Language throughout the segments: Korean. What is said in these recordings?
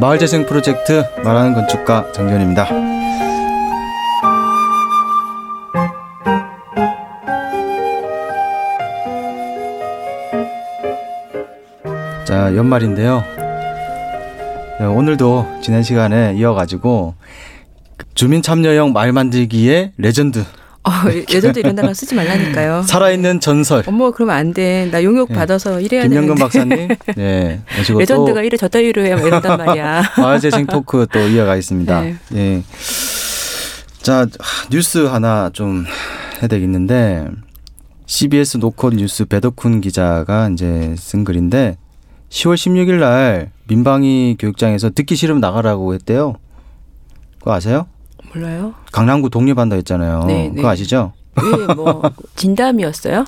마을 재생 프로젝트 말하는 건축가 정전입니다. 자 연말인데요. 네, 오늘도 지난 시간에 이어가지고 주민 참여형 말 만들기의 레전드 어, 예전도 이런 단어 쓰지 말라니까요. 살아있는 전설 어머 그러면 안 돼. 나 용역 네. 받아서 이래야 김영근 되는데. 박사님 네 legend가 이래 저 따위로 해야 뭐 이런단 말이야. 또 마을 재생 talk 또 이어가겠습니다. 네. 예. 자 하, 뉴스 하나 좀 해야 되겠는데 CBS 노컷 뉴스 배덕훈 기자가 이제 쓴 글인데 10월 16일 날 민방위 교육장에서 듣기 싫으면 나가라고 했대요. 그거 아세요? 몰라요? 강남구 독립한다 했잖아요. 네, 네. 그거 아시죠? 왜뭐 진담이었어요?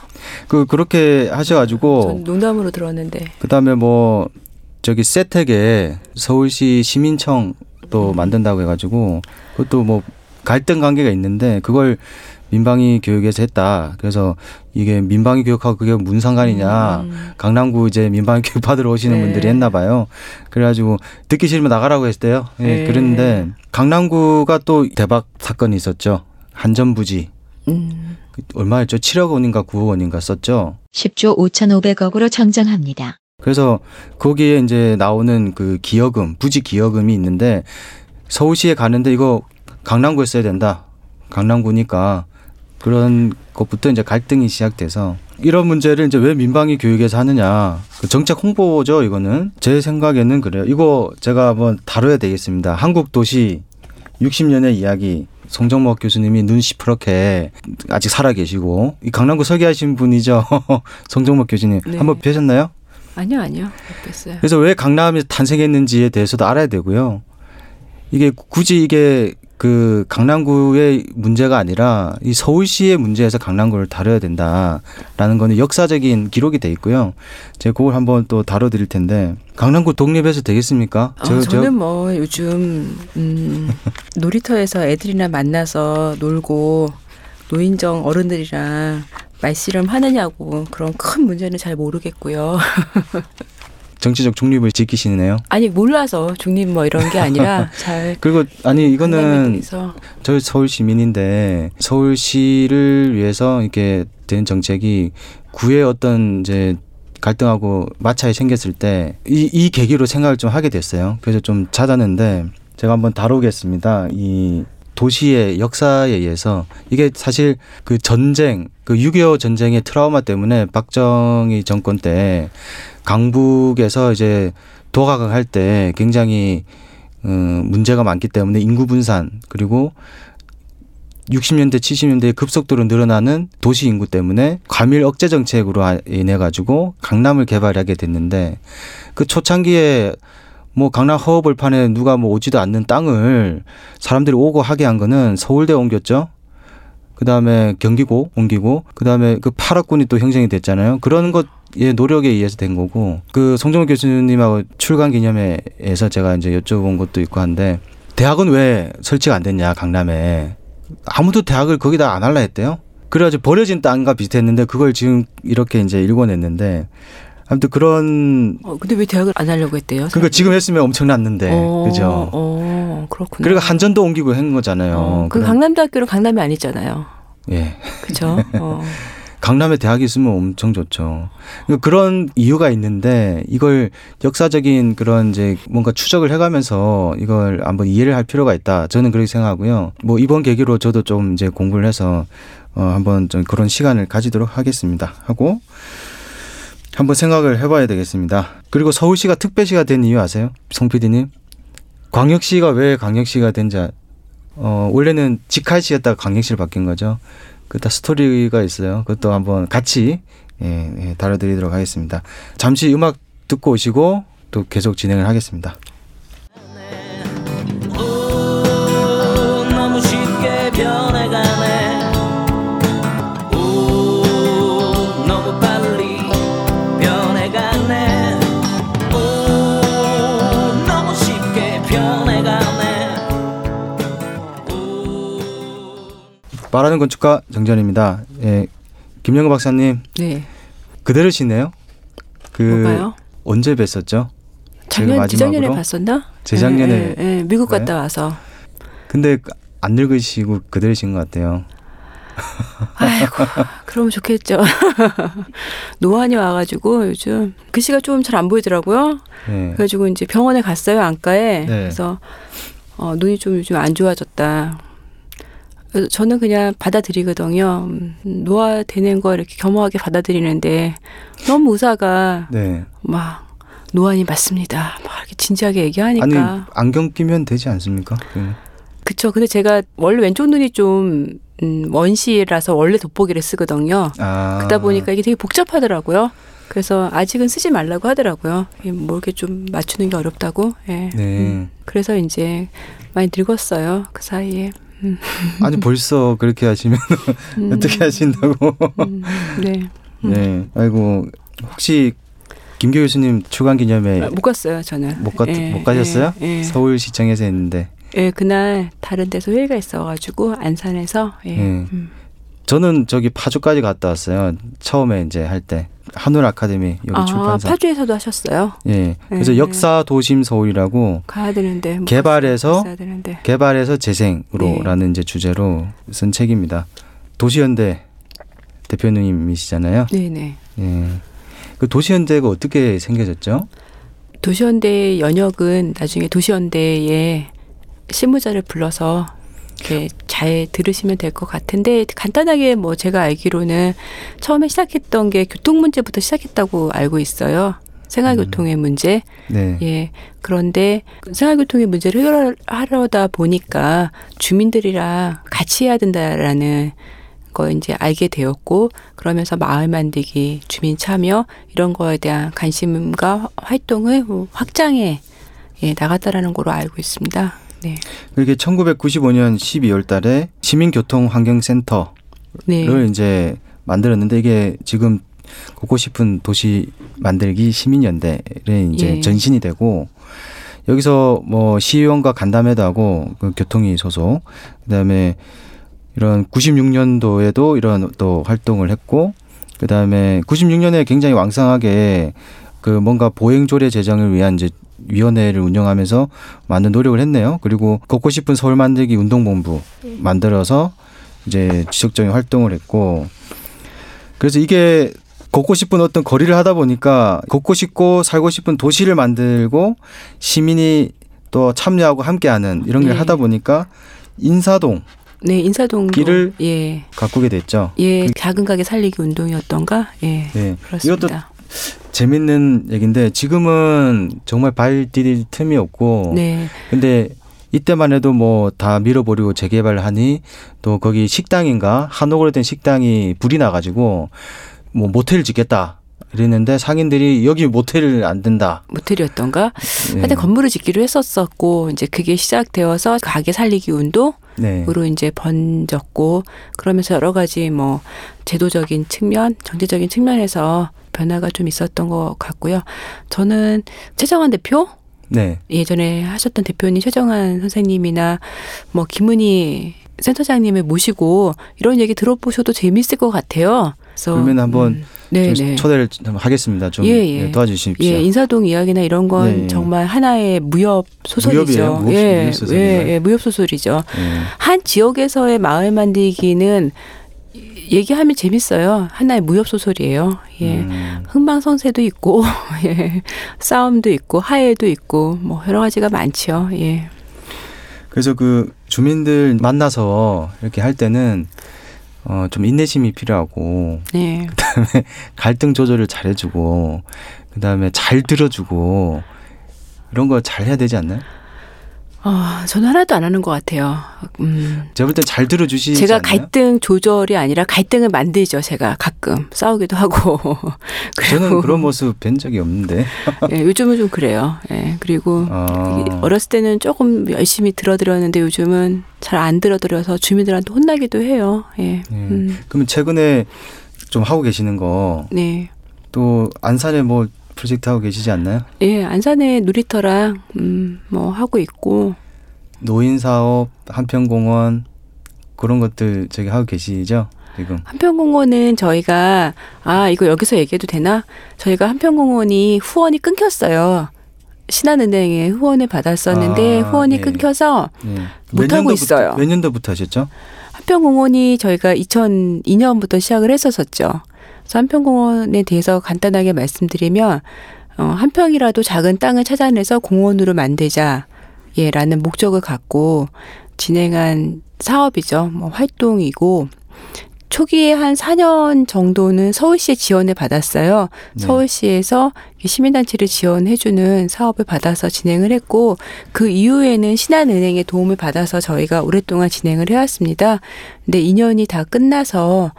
그 그렇게 하셔가지고 전 농담으로 들었는데. 그다음에 뭐 저기 세택에 서울시 시민청 또 만든다고 해가지고 그것도 뭐 갈등 관계가 있는데 그걸 민방위 교육에서 했다. 그래서 이게 민방위 교육하고 그게 무슨 상관이냐. 음. 강남구 이제 민방위 교육 받으러 오시는 네. 분들이 했나 봐요. 그래가지고 듣기 싫으면 나가라고 했대요. 예, 네. 그랬는데 강남구가 또 대박 사건이 있었죠. 한전부지 음. 얼마였죠? 7억 원인가 9억 원인가 썼죠. 10조 5,500억으로 정정합니다. 그래서 거기에 이제 나오는 그 기여금, 부지 기여금이 있는데 서울시에 가는데 이거 강남구에 써야 된다. 강남구니까 그런 것부터 이제 갈등이 시작돼서 이런 문제를 이제 왜 민방위 교육에서 하느냐. 그 정책 홍보죠, 이거는. 제 생각에는 그래요. 이거 제가 한번 다뤄야 되겠습니다. 한국 도시 60년의 이야기. 송정목 교수님이 눈 시퍼렇게 아직 살아 계시고 이 강남구 설계하신 분이죠. 송정목 교수님. 네. 한번 뵈셨나요? 아니요 아니요 못 뵀어요. 그래서 왜 강남이 탄생했는지에 대해서도 알아야 되고요. 이게 굳이 이게 그 강남구의 문제가 아니라 이 서울시의 문제에서 강남구를 다뤄야 된다라는 거는 역사적인 기록이 돼 있고요. 제가 그걸 한번 또 다뤄 드릴 텐데 강남구 독립해서 되겠습니까? 어, 저는 뭐 요즘 음, 놀이터에서 애들이나 만나서 놀고 노인정 어른들이랑 말씨름 하느냐고 그런 큰 문제는 잘 모르겠고요. 정치적 중립을 지키시네요. 아니 몰라서 중립 뭐 이런 게 아니라 잘 그리고 아니 이거는 서저 서울 시민인데 서울시를 위해서 이렇게 된 정책이 구의 어떤 이제 갈등하고 마찰이 생겼을 때 이 이 계기로 생각을 좀 하게 됐어요. 그래서 좀 찾았는데 제가 한번 다루겠습니다. 이 도시의 역사에 의해서 이게 사실 그 전쟁 그 6.25 전쟁의 트라우마 때문에 박정희 정권 때 강북에서 이제 도각을 할 때 굉장히 어, 문제가 많기 때문에 인구 분산 그리고 60년대 70년대에 급속도로 늘어나는 도시 인구 때문에 과밀 억제 정책으로 아- 인해 가지고 강남을 개발하게 됐는데 그 초창기에 뭐 강남 허허벌판에 누가 뭐 오지도 않는 땅을 사람들이 오고 하게 한 거는 서울대 옮겼죠. 그다음에 경기고 옮기고 그다음에 그 파락군이 또 형성이 됐잖아요. 그런 것의 노력에 의해서 된 거고 그 송정호 교수님하고 출간 기념회에서 제가 이제 여쭤본 것도 있고 한데 대학은 왜 설치가 안 됐냐 강남에 아무도 대학을 거기다 안 할라 했대요. 그래가지고 버려진 땅과 비슷했는데 그걸 지금 이렇게 이제 읽어냈는데 아무튼 그런 어, 근데 왜 대학을 안 하려고 했대요? 그러니까 지금 했으면 엄청났는데 어, 그죠. 어, 그렇구나. 그리고 한전도 옮기고 한 거잖아요. 어, 그 강남대학교는 강남이 아니잖아요. 예. 그죠? 어. 강남에 대학이 있으면 엄청 좋죠. 그러니까 그런 이유가 있는데 이걸 역사적인 그런 이제 뭔가 추적을 해가면서 이걸 한번 이해를 할 필요가 있다. 저는 그렇게 생각하고요. 뭐 이번 계기로 저도 좀 이제 공부를 해서 어 한번 좀 그런 시간을 가지도록 하겠습니다. 하고 한번 생각을 해봐야 되겠습니다. 그리고 서울시가 특별시가 된 이유 아세요, 송 PD님? 광역시가 왜 광역시가 된지 아- 어 원래는 직할시였다가 광역시로 바뀐 거죠. 그다 스토리가 있어요. 그것도 한번 같이 예, 예, 다뤄드리도록 하겠습니다. 잠시 음악 듣고 오시고 또 계속 진행을 하겠습니다. 말하는 건축가 정전입니다. 예, 김영우 박사님 네. 그대로시네요. 그 뭐가요? 언제 뵀었죠? 작년? 재작년에 봤었나? 재작년에 예, 예, 예, 미국 네? 갔다 와서 근데 안 늙으시고 그대로신 것 같아요. 아이고 그러면 좋겠죠. 노안이 와가지고 요즘 글씨가 좀 잘 안 보이더라고요. 네. 그래가지고 이제 병원에 갔어요 안과에. 네. 그래서 어, 눈이 좀 요즘 안 좋아졌다. 저는 그냥 받아들이거든요. 음, 노화되는 거 이렇게 겸허하게 받아들이는데 너무 의사가 네. 막 노안이 맞습니다. 막 이렇게 진지하게 아니 얘기하니까. 안경 끼면 되지 않습니까? 그- 그쵸. 근데 제가 원래 왼쪽 눈이 좀 음, 원시라서 원래 돋보기를 쓰거든요. 아. 그러다 보니까 이게 되게 복잡하더라고요. 그래서 아직은 쓰지 말라고 하더라고요. 예, 뭐 이렇게 좀 맞추는 게 어렵다고. 예. 네. 음, 그래서 이제 많이 늙었어요. 그 사이에. 음, 아니 벌써 그렇게 하시면 음, 어떻게 하신다고? 음, 네. 네. 아이고 혹시 김교 교수님 출간 기념회 아, 못 갔어요, 저는. 못, 가, 예, 못 가셨어요? 예, 예. 서울시청에서 했는데 예, 그날 다른 데서 회의가 있어가지고 안산에서 예. 예. 음. 저는 저기 파주까지 갔다 왔어요. 처음에 이제 할 때 한울 아카데미 여기 아, 출판사. 파주에서도 하셨어요? 예. 그래서 예. 역사 도심 서울이라고 가야 되는데. 못 개발해서 갔어야 되는데. 개발에서 재생으로라는 이제 주제로 쓴 책입니다. 도시현대 대표님이시잖아요. 네네. 예. 그 도시현대가 어떻게 생겨졌죠? 도시현대 연역은 나중에 도시현대에 실무자를 불러서 이렇게 잘 들으시면 될 것 같은데 간단하게 뭐 제가 알기로는 처음에 시작했던 게 교통 문제부터 시작했다고 알고 있어요. 생활교통의 문제. 네. 예. 그런데 생활교통의 문제를 해결하려다 보니까 주민들이랑 같이 해야 된다라는 거 이제 알게 되었고 그러면서 마을 만들기, 주민 참여 이런 거에 대한 관심과 활동을 확장해 예, 나갔다라는 거로 알고 있습니다. 네. 그게 1995년 12월 달에 시민교통환경센터를 네. 이제 만들었는데 이게 지금 걷고 싶은 도시 만들기 시민연대의 이제 예. 전신이 되고 여기서 뭐 시의원과 간담회도 하고 그 교통위 소속 그다음에 이런 96년도에도 이런 또 활동을 했고 그다음에 96년에 굉장히 왕성하게 그 뭔가 보행조례 제정을 위한 이제 위원회를 운영하면서 많은 노력을 했네요. 그리고 걷고 싶은 서울 만들기 운동본부 만들어서 이제 지속적인 활동을 했고 그래서 이게 걷고 싶은 어떤 거리를 하다 보니까 걷고 싶고 살고 싶은 도시를 만들고 시민이 또 참여하고 함께하는 이런 걸 네. 하다 보니까 인사동 네, 인사동도 길을 예. 가꾸게 됐죠. 예, 작은 가게 살리기 운동이었던가? 예. 네. 그렇습니다. 이것도 재밌는 얘기인데 지금은 정말 발 디딜 틈이 없고 네. 근데 이때만 해도 뭐 다 밀어버리고 재개발을 하니 또 거기 식당인가 한옥으로 된 식당이 불이 나가지고 뭐 모텔 짓겠다 이랬는데 상인들이 여기 모텔을 안 된다. 모텔이었던가? 네. 하여튼 건물을 짓기로 했었었고 이제 그게 시작되어서 가게 살리기 운동 으로 네. 이제 번졌고 그러면서 여러 가지 뭐 제도적인 측면, 정치적인 측면에서 변화가 좀 있었던 것 같고요. 저는 최정환 대표 네. 예전에 하셨던 대표님 최정환 선생님이나 뭐 김은희 센터장님을 모시고 이런 얘기 들어보셔도 재밌을 것 같아요. 그래서 그러면 한번 음, 네, 좀 네. 초대를 좀 하겠습니다. 좀 예, 예. 네, 도와주십시오. 예, 인사동 이야기나 이런 건 네. 정말 하나의 무협 소설이죠. 무협이에요? 무협- 예, 무협 소설인가요? 예, 예, 무협 소설이죠. 예. 한 지역에서의 마을 만들기는 얘기하면 재밌어요. 하나의 무협 소설이에요. 예. 음, 흥망성쇠도 있고, 예. 싸움도 있고, 하해도 있고, 뭐 여러 가지가 많죠. 예. 그래서 그 주민들 만나서 이렇게 할 때는 어, 좀 인내심이 필요하고 네. 갈등 조절을 잘해주고 그다음에 잘 들어주고 이런 거 잘 해야 되지 않나요? 아, 저는 하나도 안 하는 것 같아요. 음. 제가 볼 때 잘 들어주시지 제가 않나요? 갈등 조절이 아니라 갈등을 만들죠. 제가 가끔 싸우기도 하고. 저는 그런 모습 뵌 적이 없는데. 예, 요즘은 좀 그래요. 예, 그리고 아, 되게 어렸을 때는 조금 열심히 들어드렸는데 요즘은 잘 안 들어드려서 주민들한테 혼나기도 해요. 예. 예. 음, 그러면 최근에 좀 하고 계시는 거또 네. 안산에 뭐 프로젝트 하고 계시지 않나요? 예, 안산에 놀이터랑 음, 뭐 하고 있고 노인 사업, 한평공원 그런 것들 저기 하고 계시죠? 지금. 한평공원은 저희가 아 이거 여기서 얘기해도 되나? 저희가 한평공원이 후원이 끊겼어요. 신한은행에 후원을 받았었는데 아, 후원이 예. 끊겨서 네. 못몇 하고 있어요. 몇 년도부터 하셨죠? 한평공원이 저희가 2002년부터 시작을 했었었죠. 한평공원에 대해서 간단하게 말씀드리면 어, 한 평이라도 작은 땅을 찾아내서 공원으로 만들자 예라는 목적을 갖고 진행한 사업이죠. 뭐 활동이고 초기에 한 4년 정도는 서울시의 지원을 받았어요. 네. 서울시에서 이 시민단체를 지원해주는 사업을 받아서 진행을 했고 그 이후에는 신한은행의 도움을 받아서 저희가 오랫동안 진행을 해왔습니다. 근데 2년이 다 끝나서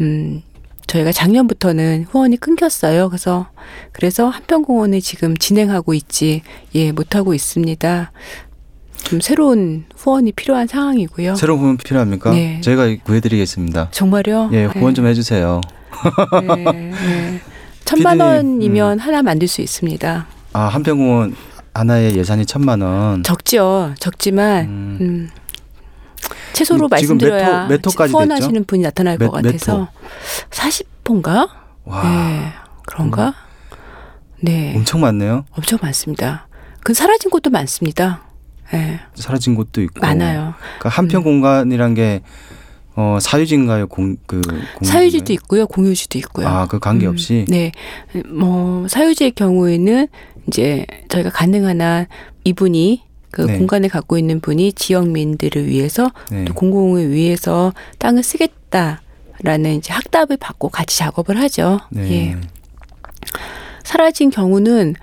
음 저희가 작년부터는 후원이 끊겼어요. 그래서 그래서 한평공원을 지금 진행하고 있지 예 못하고 있습니다. 좀 새로운 후원이 필요한 상황이고요. 새로운 후원 필요합니까? 네. 저희가 구해드리겠습니다. 정말요? 예, 후원 좀 해주세요. 네, 네. 천만 원이면 하나 만들 수 있습니다. 아 한평공원 하나의 예산이 천만 원. 적죠. 적지만 음. 음. 최소로 말씀드려야 호- 몇 호까지 후원하시는 분이 나타날 몇- 것몇 같아서 40호인가? 와, 네. 그런가? 네. 엄청 많네요. 엄청 많습니다. 그 사라진 곳도 많습니다. 네. 사라진 곳도 있고. 많아요. 그러니까 한평 공간이란 게 어, 사유지인가요? 공, 그? 사유지도 있고요. 공유지도 있고요. 아, 그 관계 음, 없이. 네. 뭐 사유지의 경우에는 이제 저희가 가능한 한 이분이 그 네. 공간을 갖고 있는 분이 지역민들을 위해서 네. 또 공공을 위해서 땅을 쓰겠다라는 이제 학답을 받고 같이 작업을 하죠. 네. 예. 사라진 경우는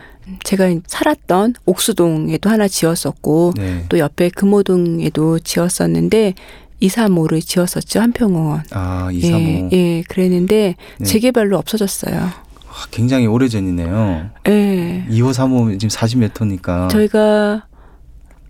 제가 살았던 옥수동에도 하나 지었었고 네. 또 옆에 금호동에도 지었었는데 2, 3호를 지었었죠 한평공원. 아, 2, 3, 5. 예, 예, 그랬는데 네. 재개발로 없어졌어요. 아, 굉장히 오래전이네요. 예. 2호, 3호 지금 40몇 호니까. 저희가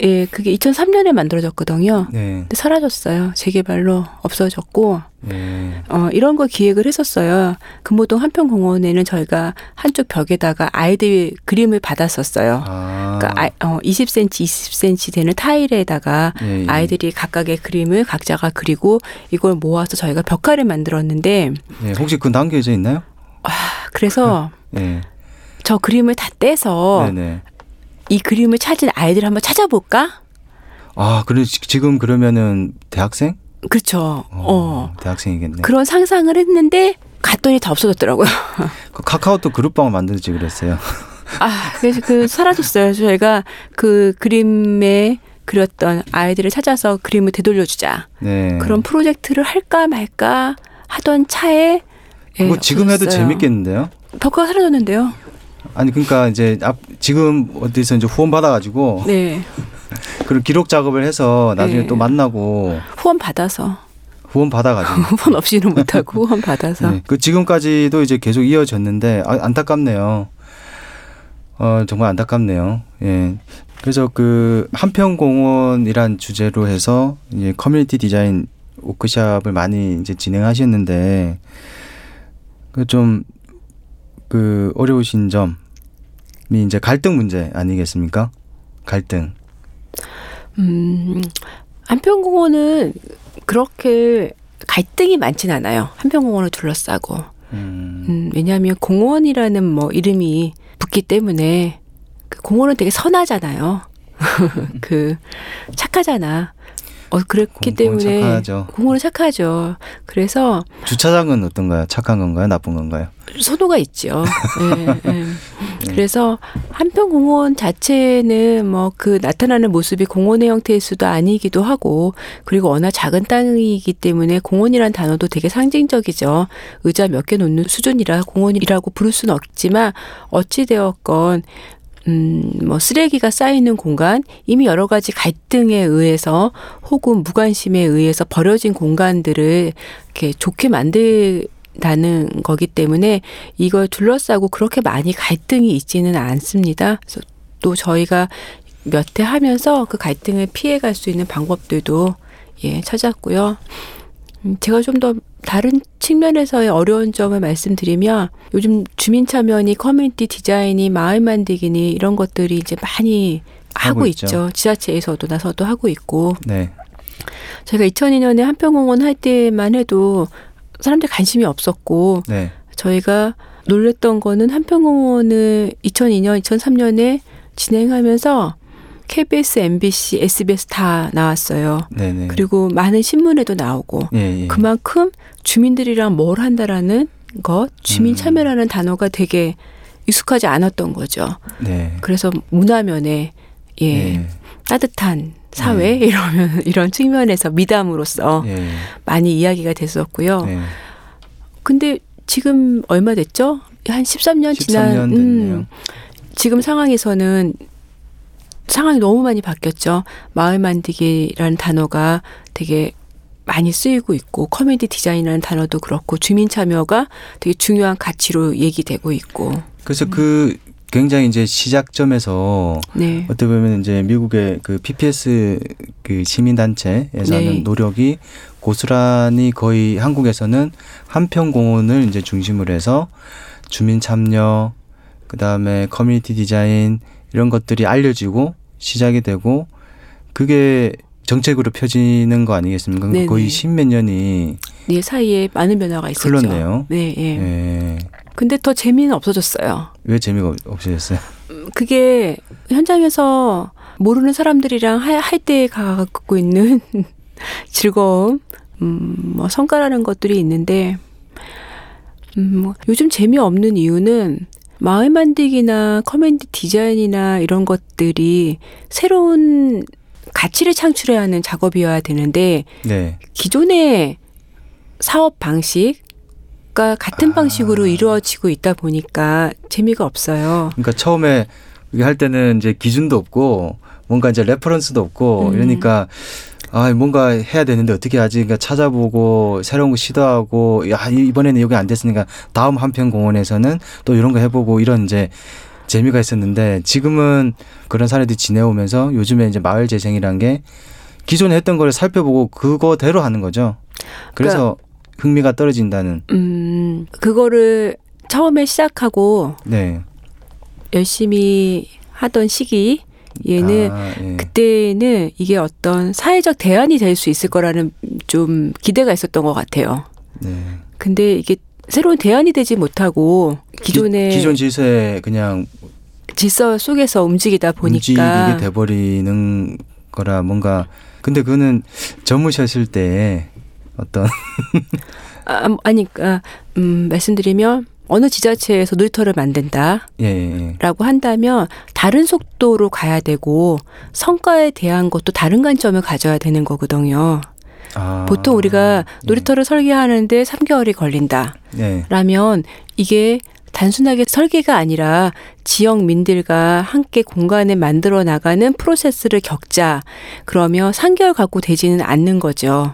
예, 그게 2003년에 만들어졌거든요. 네. 근데 사라졌어요. 재개발로 없어졌고 네. 어, 이런 거 기획을 했었어요. 금호동 한평공원에는 저희가 한쪽 벽에다가 아이들 그림을 받았었어요. 아. 그러니까 아, 어, 20cm, 20cm 되는 타일에다가 예, 예. 아이들이 각각의 그림을 각자가 그리고 이걸 모아서 저희가 벽화를 만들었는데 예, 혹시 그 남겨져 있나요? 그래서 예. 저 그림을 다 떼서 네네. 이 그림을 찾은 아이들 한번 찾아볼까? 아, 그래 지- 지금 그러면은 대학생? 그렇죠. 어. 대학생이겠네. 그런 상상을 했는데 갔더니 다 없어졌더라고요. 그 카카오톡 그룹방을 만들지 그랬어요. 아, 그래서 그 사라졌어요. 저희가 그 그림에 그렸던 아이들을 찾아서 그림을 되돌려주자. 네. 그런 프로젝트를 할까 말까 하던 차에 예, 뭐 지금 해도 없어졌어요. 재밌겠는데요? 벽화가 사라졌는데요. 아니 그러니까 이제 앞 지금 어디서 이제 후원 받아가지고 네. 그런 기록 작업을 해서 나중에 네. 또 만나고 후원 받아서 후원 받아가지고 후원 없이는 못하고 후원 받아서 네. 그 지금까지도 이제 계속 이어졌는데 아, 안타깝네요. 어 정말 안타깝네요. 예. 그래서 그 한평공원이란 주제로 해서 이제 커뮤니티 디자인 워크샵을 많이 이제 진행하셨는데 그 좀그 어려우신 점 이 이제 갈등 문제 아니겠습니까? 갈등. 음, 한평공원은 그렇게 갈등이 많진 않아요. 한평공원을 둘러싸고. 음, 음, 왜냐하면 공원이라는 뭐 이름이 붙기 때문에 그 공원은 되게 선하잖아요. 그 착하잖아. 어 그렇기 공- 때문에. 공원은 착하죠. 그래서 주차장은 어떤가요? 착한 건가요? 나쁜 건가요? 선호가 있죠. 예, 예. 그래서 한평 공원 자체는 뭐 그 나타나는 모습이 공원의 형태일 수도 아니기도 하고 그리고 워낙 작은 땅이기 때문에 공원이란 단어도 되게 상징적이죠. 의자 몇 개 놓는 수준이라 공원이라고 부를 수는 없지만 어찌 되었건 음, 뭐, 쓰레기가 쌓이는 공간, 이미 여러 가지 갈등에 의해서 혹은 무관심에 의해서 버려진 공간들을 이렇게 좋게 만들 다는 거기 때문에 이걸 둘러싸고 그렇게 많이 갈등이 있지는 않습니다. 그래서 또 저희가 몇해 하면서 그 갈등을 피해갈 수 있는 방법들도 예, 찾았고요. 음, 제가 좀 더 다른 측면에서의 어려운 점을 말씀드리면 요즘 주민 참여니 커뮤니티 디자인이 마을 만들기니 이런 것들이 이제 많이 하고, 하고 있죠. 있죠. 지자체에서도 나서도 하고 있고 네. 저희가 2002년에 한평공원 할 때만 해도 사람들 관심이 없었고 네. 저희가 놀랬던 거는 한평공원을 2002년, 2003년에 진행하면서 KBS, MBC, SBS 다 나왔어요. 네네. 그리고 많은 신문에도 나오고 예, 예. 그만큼 주민들이랑 뭘 한다라는 것, 주민 음. 참여라는 단어가 되게 익숙하지 않았던 거죠. 네. 그래서 문화면에 예, 예. 따뜻한 사회 이러면 이런 측면에서 미담으로서 예. 많이 이야기가 됐었고요. 네. 근데 지금 얼마 됐죠? 한 13년 지난 13년 됐네요. 지금 상황에서는 상황이 너무 많이 바뀌었죠. 마을 만들기라는 단어가 되게 많이 쓰이고 있고 커뮤니티 디자인이라는 단어도 그렇고 주민 참여가 되게 중요한 가치로 얘기되고 있고. 그래서 그 굉장히 이제 시작점에서 네. 어떻게 보면 이제 미국의 그 PPS 그 시민단체에서 네. 하는 노력이 고스란히 거의 한국에서는 한평 공원을 이제 중심으로 해서 주민 참여, 그 다음에 커뮤니티 디자인 이런 것들이 알려지고 시작이 되고 그게 정책으로 펴지는 거 아니겠습니까? 네네. 거의 십몇 년이 네 사이에 많은 변화가 있었죠. 흘렀네요. 네, 예. 예. 근데 더 재미는 없어졌어요. 왜 재미가 없- 없어졌어요? 그게 현장에서 모르는 사람들이랑 할 때 갖고 있는 즐거움, 음, 뭐 성과라는 것들이 있는데, 음, 뭐 요즘 재미없는 이유는 마을 만들기나 커뮤니티 디자인이나 이런 것들이 새로운 가치를 창출해야 하는 작업이어야 되는데, 네. 기존의 사업 방식 과 같은 아. 방식으로 이루어지고 있다 보니까 재미가 없어요. 그러니까 처음에 이게 할 때는 이제 기준도 없고 뭔가 이제 reference도 없고 음. 이러니까 아 뭔가 해야 되는데 어떻게 하지? 그러니까 찾아보고 새로운 거 시도하고 야 이번에는 여기 안 됐으니까 다음 한평 공원에서는 또 이런 거 해보고 이런 이제 재미가 있었는데 지금은 그런 사례들이 지내오면서 요즘에 이제 마을 재생이란 게 기존에 했던 거를 살펴보고 그거대로 하는 거죠. 그래서 흥미가 떨어진다는. 음, 그거를 처음에 시작하고 네. 열심히 하던 시기, 얘는 아, 예. 그때는 이게 어떤 사회적 대안이 될 수 있을 거라는 좀 기대가 있었던 것 같아요. 네. 근데 이게 새로운 대안이 되지 못하고 기존의 기, 기존 질서에 그냥 질서 속에서 움직이다 움직이게 보니까 돼버리는 거라 뭔가 근데 그거는 젊으셨을 때 어떤 아, 아니, 그러니까 음, 말씀드리면 어느 지자체에서 놀이터를 만든다라고 예, 예, 예. 한다면 다른 속도로 가야 되고 성과에 대한 것도 다른 관점을 가져야 되는 거거든요. 아, 보통 우리가 놀이터를 설계하는데 3개월이 걸린다. 예. 라면 이게 단순하게 설계가 아니라 지역민들과 함께 공간을 만들어 나가는 프로세스를 겪자. 그러면 3개월 갖고 되지는 않는 거죠.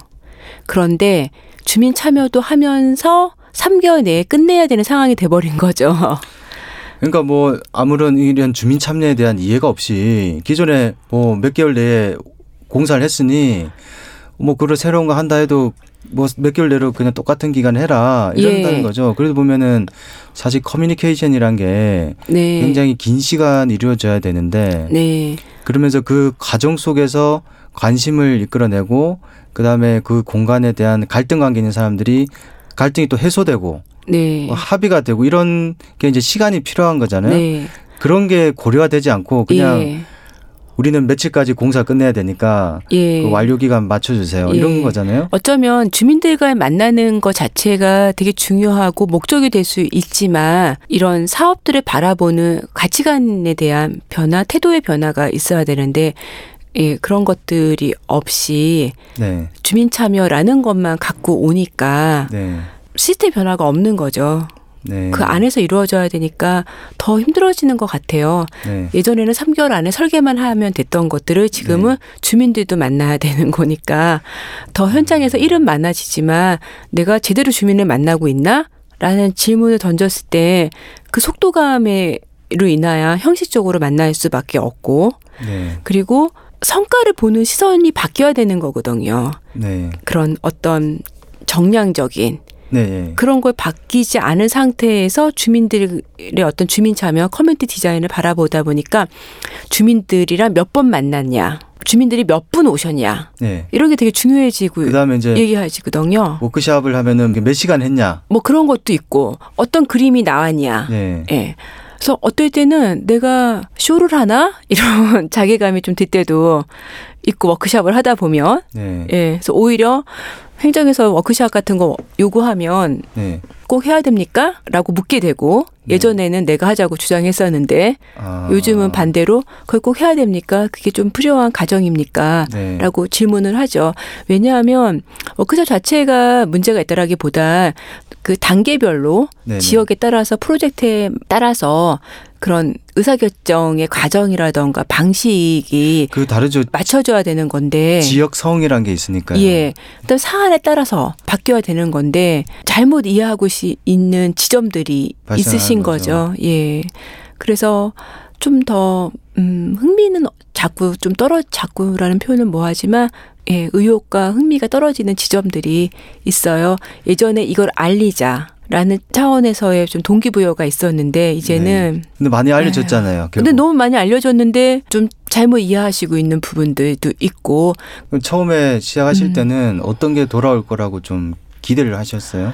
그런데 주민 참여도 하면서 3개월 내에 끝내야 되는 상황이 돼버린 거죠. 그러니까 뭐 아무런 이런 주민 참여에 대한 이해가 없이 기존에 뭐 몇 개월 내에 공사를 했으니 뭐 그걸 새로운 거 한다 해도 뭐 몇 개월 내로 그냥 똑같은 기간 해라 이런다는 예. 거죠. 그래도 보면은 사실 커뮤니케이션이란 게 네. 굉장히 긴 시간 이루어져야 되는데 네. 그러면서 그 과정 속에서 관심을 이끌어내고 그다음에 그 공간에 대한 갈등 관계 있는 사람들이 갈등이 또 해소되고 네. 뭐 합의가 되고 이런 게 이제 시간이 필요한 거잖아요. 네. 그런 게 고려되지 않고 그냥 예. 우리는 며칠까지 공사 끝내야 되니까 예. 그 완료 기간 맞춰주세요 예. 이런 거잖아요. 어쩌면 주민들과 만나는 것 자체가 되게 중요하고 목적이 될 수 있지만 이런 사업들을 바라보는 가치관에 대한 변화, 태도의 변화가 있어야 되는데 예, 그런 것들이 없이 네, 주민 참여라는 것만 갖고 오니까 네, 시스템 변화가 없는 거죠. 네. 그 안에서 이루어져야 되니까 더 힘들어지는 것 같아요. 네. 예전에는 3개월 안에 설계만 하면 됐던 것들을 지금은 주민들도 만나야 되는 거니까 더 현장에서 일은 많아지지만 내가 제대로 주민을 만나고 있나? 라는 질문을 던졌을 때 그 속도감으로 인하여 형식적으로 만날 수밖에 없고 네, 그리고 성과를 보는 시선이 바뀌어야 되는 거거든요. 네, 그런 어떤 정량적인 네, 네. 그런 걸 바뀌지 않은 상태에서 주민들의 어떤 주민 참여 커뮤니티 디자인을 바라보다 보니까 주민들이랑 몇 번 만났냐, 주민들이 몇 분 오셨냐 네. 이런 게 되게 중요해지고 그다음에 이제 얘기하시거든요. 워크샵을 하면은 몇 시간 했냐. 뭐 그런 것도 있고 어떤 그림이 나왔냐, 네, 예. 그래서 어떨 때는 내가 쇼를 하나 이런 자괴감이 좀 들 때도 있고 워크샵을 하다 보면 네. 예, 그래서 오히려 행정에서 워크샵 같은 거 요구하면 네. 꼭 해야 됩니까? 라고 묻게 되고 네. 예전에는 내가 하자고 주장했었는데 아. 요즘은 반대로 그걸 꼭 해야 됩니까? 그게 좀 필요한 가정입니까? 네. 라고 질문을 하죠. 왜냐하면 워크숍 자체가 문제가 있다라기보다 그 단계별로 네네. 지역에 따라서 프로젝트에 따라서 그런 의사결정의 과정이라던가 방식이 그 다르죠. 맞춰줘야 되는 건데 지역성이란 게 있으니까요. 예. 그다음 사안에 따라서 바뀌어야 되는 건데 잘못 이해하고 시, 있는 지점들이 있으신 거죠. 거죠. 예. 그래서 좀 더 음, 흥미는 자꾸 좀 떨어 자꾸라는 표현은 뭐하지만 예, 의욕과 흥미가 떨어지는 지점들이 있어요. 예전에 이걸 알리자. 라는 차원에서의 좀 동기부여가 있었는데 이제는 근데 많이 알려졌잖아요. 근데 결국. 너무 많이 알려졌는데 좀 잘못 이해하시고 있는 부분들도 있고 처음에 시작하실 음. 때는 어떤 게 돌아올 거라고 좀 기대를 하셨어요?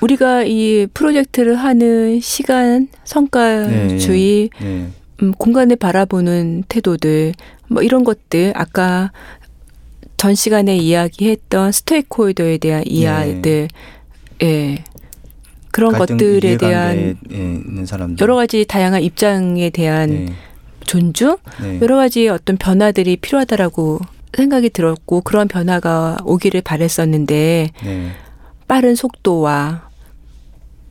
우리가 이 프로젝트를 하는 시간, 성과주의, 네. 음, 공간을 바라보는 태도들, 뭐 이런 것들, 아까 전 시간에 이야기했던 스테이크홀더에 대한 이야기들, 예. 그런 것들에 대한. 여러 가지 다양한 입장에 대한 네. 존중, 네. 여러 가지 어떤 변화들이 필요하다라고 생각이 들었고, 그런 변화가 오기를 바랬었는데, 네. 빠른 속도와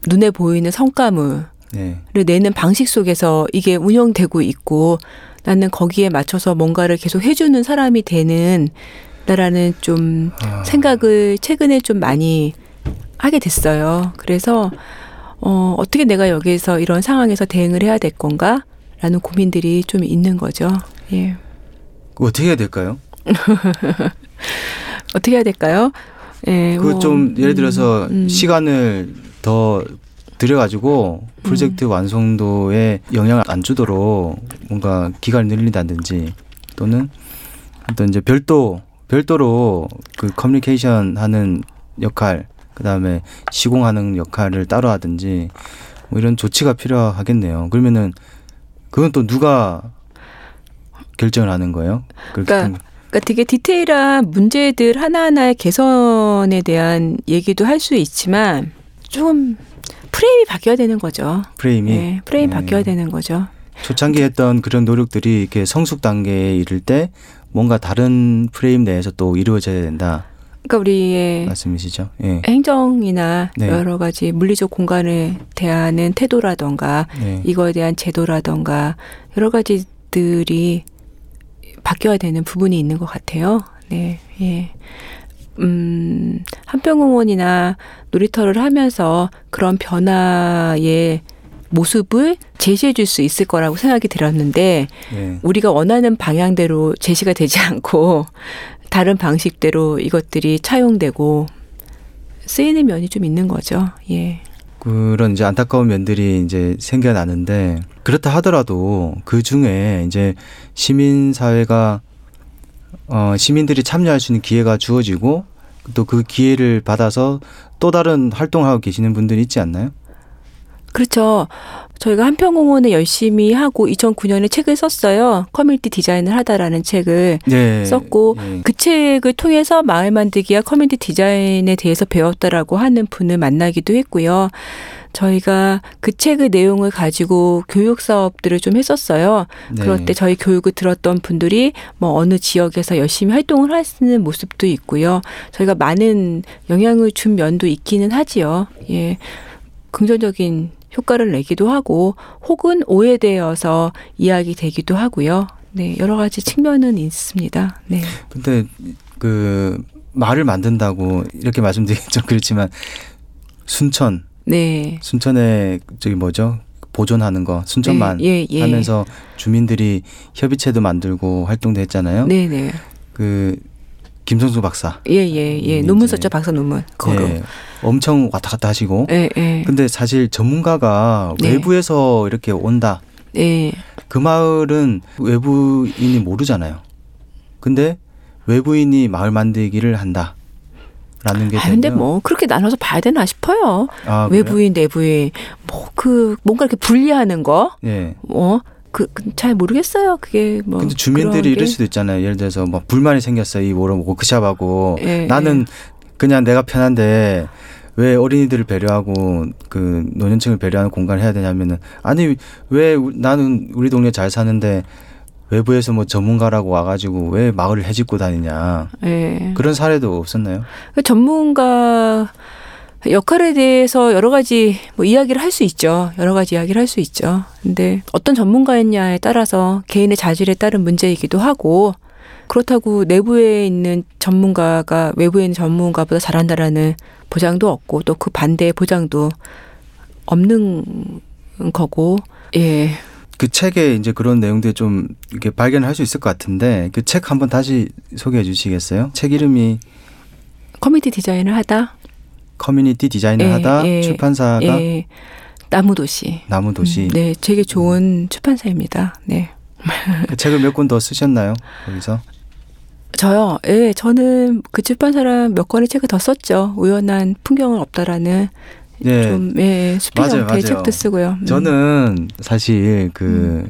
눈에 보이는 성과물을 네. 내는 방식 속에서 이게 운영되고 있고 나는 거기에 맞춰서 뭔가를 계속 해주는 사람이 되는 나라는 좀 아. 생각을 최근에 좀 많이 하게 됐어요. 그래서 어, 어떻게 내가 여기에서 이런 상황에서 대응을 해야 될 건가? 라는 고민들이 좀 있는 거죠. 예. 어떻게 해야 될까요? 어떻게 해야 될까요? 예. 그 뭐, 좀 예를 들어서 음, 음. 시간을 더 들여가지고 프로젝트 음. 완성도에 영향을 안 주도록 뭔가 기간을 늘린다든지 또는 어떤 이제 별도 별도로 그 커뮤니케이션 하는 역할 그다음에 시공하는 역할을 따로 하든지 뭐 이런 조치가 필요하겠네요. 그러면은 그건 또 누가 결정을 하는 거예요? 그러니까 그러니까 되게 디테일한 문제들 하나하나의 개선에 대한 얘기도 할 수 있지만 좀 프레임이 바뀌어야 되는 거죠. 프레임이 네, 프레임 네. 바뀌어야 되는 거죠. 초창기 했던 그런 노력들이 이렇게 성숙 단계에 이를 때 뭔가 다른 프레임 내에서 또 이루어져야 된다 그러니까 우리의 말씀이시죠? 예. 행정이나 네. 여러 가지 물리적 공간을 대하는 태도라던가 네. 이거에 대한 제도라던가 여러 가지들이 바뀌어야 되는 부분이 있는 것 같아요. 네, 예. 음, 한평공원이나 놀이터를 하면서 그런 변화의 모습을 제시해 줄 수 있을 거라고 생각이 들었는데 네. 우리가 원하는 방향대로 제시가 되지 않고 다른 방식대로 이것들이 차용되고 쓰이는 면이 좀 있는 거죠. 예. 그런 이제 안타까운 면들이 이제 생겨나는데 그렇다 하더라도 그 중에 이제 시민 사회가 어 시민들이 참여할 수 있는 기회가 주어지고 또 그 기회를 받아서 또 다른 활동하고 계시는 분들이 있지 않나요? 그렇죠. 저희가 한평공원에 열심히 하고 2009년에 책을 썼어요. 커뮤니티 디자인을 하다라는 책을 네. 썼고 예. 그 책을 통해서 마을 만들기와 커뮤니티 디자인에 대해서 배웠다라고 하는 분을 만나기도 했고요. 저희가 그 책의 내용을 가지고 교육 사업들을 좀 했었어요. 네. 그럴 때 저희 교육을 들었던 분들이 뭐 어느 지역에서 열심히 활동을 하시는 모습도 있고요. 저희가 많은 영향을 준 면도 있기는 하지요. 예. 긍정적인 효과를 내기도 하고 혹은 오해되어서 이야기되기도 하고요. 네, 여러 가지 측면은 있습니다. 네. 근데 그 말을 만든다고 이렇게 말씀드리기 좀 그렇지만 순천 네. 순천에 저기 뭐죠 보존하는 거 순천만 예, 예. 하면서 주민들이 협의체도 만들고 활동도 했잖아요. 네, 네. 그 김성수 박사 예, 예, 예. 음, 논문 이제- 썼죠, 박사 논문. 거로. 예, 엄청 왔다 갔다 하시고 예, 예. 근데 사실 전문가가 네. 외부에서 이렇게 온다. 예. 그 마을은 외부인이 모르잖아요. 근데 외부인이 마을 만들기를 한다. 라는 게 아, 근데 뭐 그렇게 나눠서 봐야 되나 싶어요. 아? 외부인, 내부인, 뭐 그 뭔가 이렇게 분리하는 거, 예. 어, 그 잘 모르겠어요. 그게 뭐. 근데 주민들이. 이럴 수도 있잖아요. 예를 들어서 뭐 불만이 생겼어요. 이 뭐로 워크샵하고 예, 나는 그냥 내가 편한데 왜 어린이들을 배려하고 그 노년층을 배려하는 공간을 해야 되냐면은 아니 왜 우- 나는 우리 동네 잘 사는데 외부에서 뭐 전문가라고 와가지고 왜 마을을 해집고 다니냐 예. 그런 사례도 없었나요? 그 전문가 역할에 대해서 여러 가지 뭐 이야기를 할 수 있죠. 여러 가지 이야기를 할 수 있죠. 근데 어떤 전문가였냐에 따라서 개인의 자질에 따른 문제이기도 하고 그렇다고 내부에 있는 전문가가 외부에 있는 전문가보다 잘한다라는 보장도 없고 또 그 반대의 보장도 없는 거고 예. 그 책에 이제 그런 내용들 좀 이렇게 발견할 수 있을 것 같은데 그 책 한번 다시 소개해 주시겠어요? 책 이름이 커뮤니티 디자인을 하다 커뮤니티 디자인을 예, 하다 예, 출판사가 예. 나무도시 나무도시 음, 네, 되게 좋은 출판사입니다. 네. 그 책을 몇 권 더 쓰셨나요? 거기서 저요. 예, 저는 그 출판사랑 몇 권의 책을 더 썼죠. 우연한 풍경은 없다라는 예 좀 예, 수필 맞아요, 형태의 맞아요. 책도 쓰고요. 음. 저는 사실 그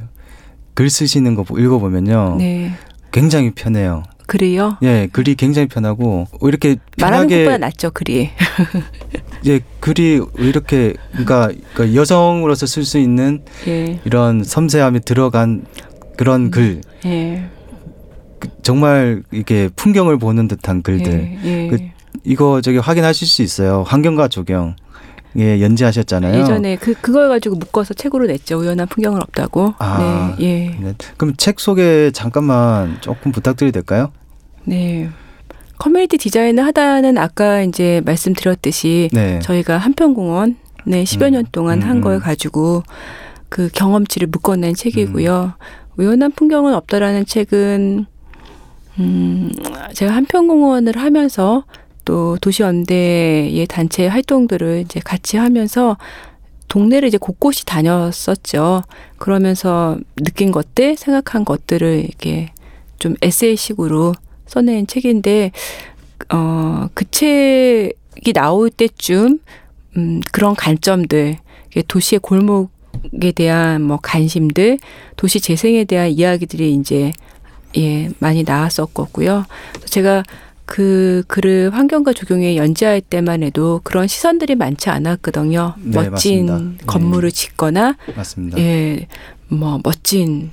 글 쓰시는 거 읽어보면요 네. 굉장히 편해요. 글이요. 예 글이 굉장히 편하고 이렇게 말하는 것보다 낫죠, 글이. 예 글이 이렇게 그러니까, 그러니까 여성으로서 쓸 수 있는 예. 이런 섬세함이 들어간 그런 글 예. 그 정말 이게 풍경을 보는 듯한 글들 예. 예. 그 이거 저기 확인하실 수 있어요. 환경과 조경 예 연재하셨잖아요. 예전에 그 그걸 가지고 묶어서 책으로 냈죠. 우연한 풍경은 없다고. 아. 네. 예. 네. 그럼 책 소개 잠깐만 조금 부탁드려도 될까요? 네. 커뮤니티 디자인을 하다는 아까 이제 말씀드렸듯이 네. 저희가 한평공원 네 10여 음. 년 동안 음, 한 음. 걸 가지고 그 경험치를 묶어낸 책이고요. 우연한 풍경은 없다라는 책은 음 제가 한평공원을 하면서 또 도시 연대의 단체 활동들을 이제 같이 하면서 동네를 이제 곳곳이 다녔었죠. 그러면서 느낀 것들, 생각한 것들을 이렇게 좀 에세이식으로 써낸 책인데 어, 그 책이 나올 때쯤 음, 그런 관점들, 도시의 골목에 대한 뭐 관심들, 도시 재생에 대한 이야기들이 이제 예 많이 나왔었거고요. 그래서 제가 그 글을 환경과 조경에 연재할 때만 해도 그런 시선들이 많지 않았거든요. 네, 멋진 맞습니다. 네. 건물을 짓거나 맞습니다. 예, 뭐 멋진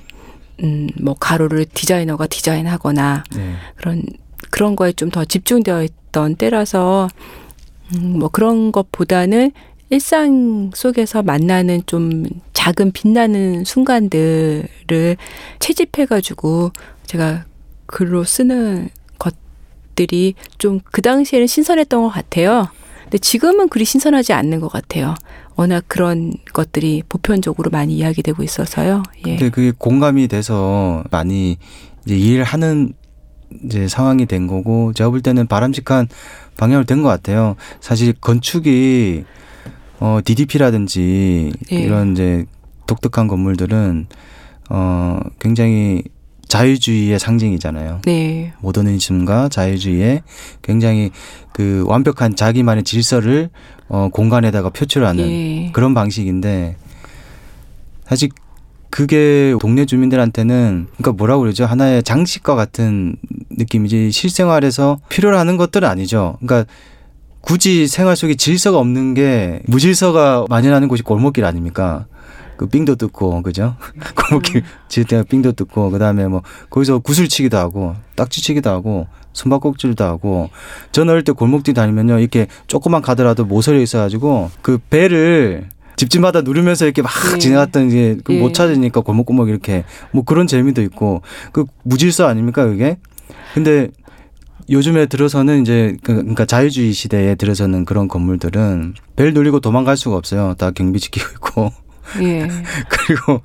음, 뭐 가로를 디자이너가 디자인하거나 네. 그런 그런 거에 좀 더 집중되어 있던 때라서 음, 뭐 그런 것보다는 일상 속에서 만나는 좀 작은 빛나는 순간들을 채집해 가지고 제가 글로 쓰는 것들이 좀 그 당시에는 신선했던 것 같아요. 근데 지금은 그리 신선하지 않는 것 같아요. 워낙 그런 것들이 보편적으로 많이 이야기되고 있어서요. 예. 근데 그게 공감이 돼서 많이 이제 일하는 이제 상황이 된 거고 제가 볼 때는 바람직한 방향을 된것 같아요. 사실 건축이 어 DDP라든지 예. 이런 이제 독특한 건물들은 어 굉장히 자유주의의 상징이잖아요. 네. 모더니즘과 자유주의의 굉장히 그 완벽한 자기만의 질서를 어 공간에다가 표출하는 예. 그런 방식인데 사실 그게 동네 주민들한테는 그러니까 뭐라고 그러죠 하나의 장식과 같은 느낌이지 실생활에서 필요로 하는 것들은 아니죠. 그러니까 굳이 생활 속에 질서가 없는 게 무질서가 만연하는 곳이 골목길 아닙니까? 그 삥도 뜯고 그죠? 골목길 지을 때가 삥도 뜯고 그다음에 뭐 거기서 구슬치기도 하고 딱지치기도 하고 숨바꼭질도 하고 전 어릴 때 골목길 다니면요 이렇게 조그만 가더라도 모서리 있어가지고 그 배를 집집마다 누르면서 이렇게 막 예. 지나갔던 이제 그못 예. 찾으니까 골목골목 이렇게 뭐 그런 재미도 있고 그 무질서 아닙니까 그게? 근데 요즘에 들어서는 이제 그- 그러니까 자유주의 시대에 들어서는 그런 건물들은 벨 누리고 도망갈 수가 없어요. 다 경비 지키고 있고 예. 그리고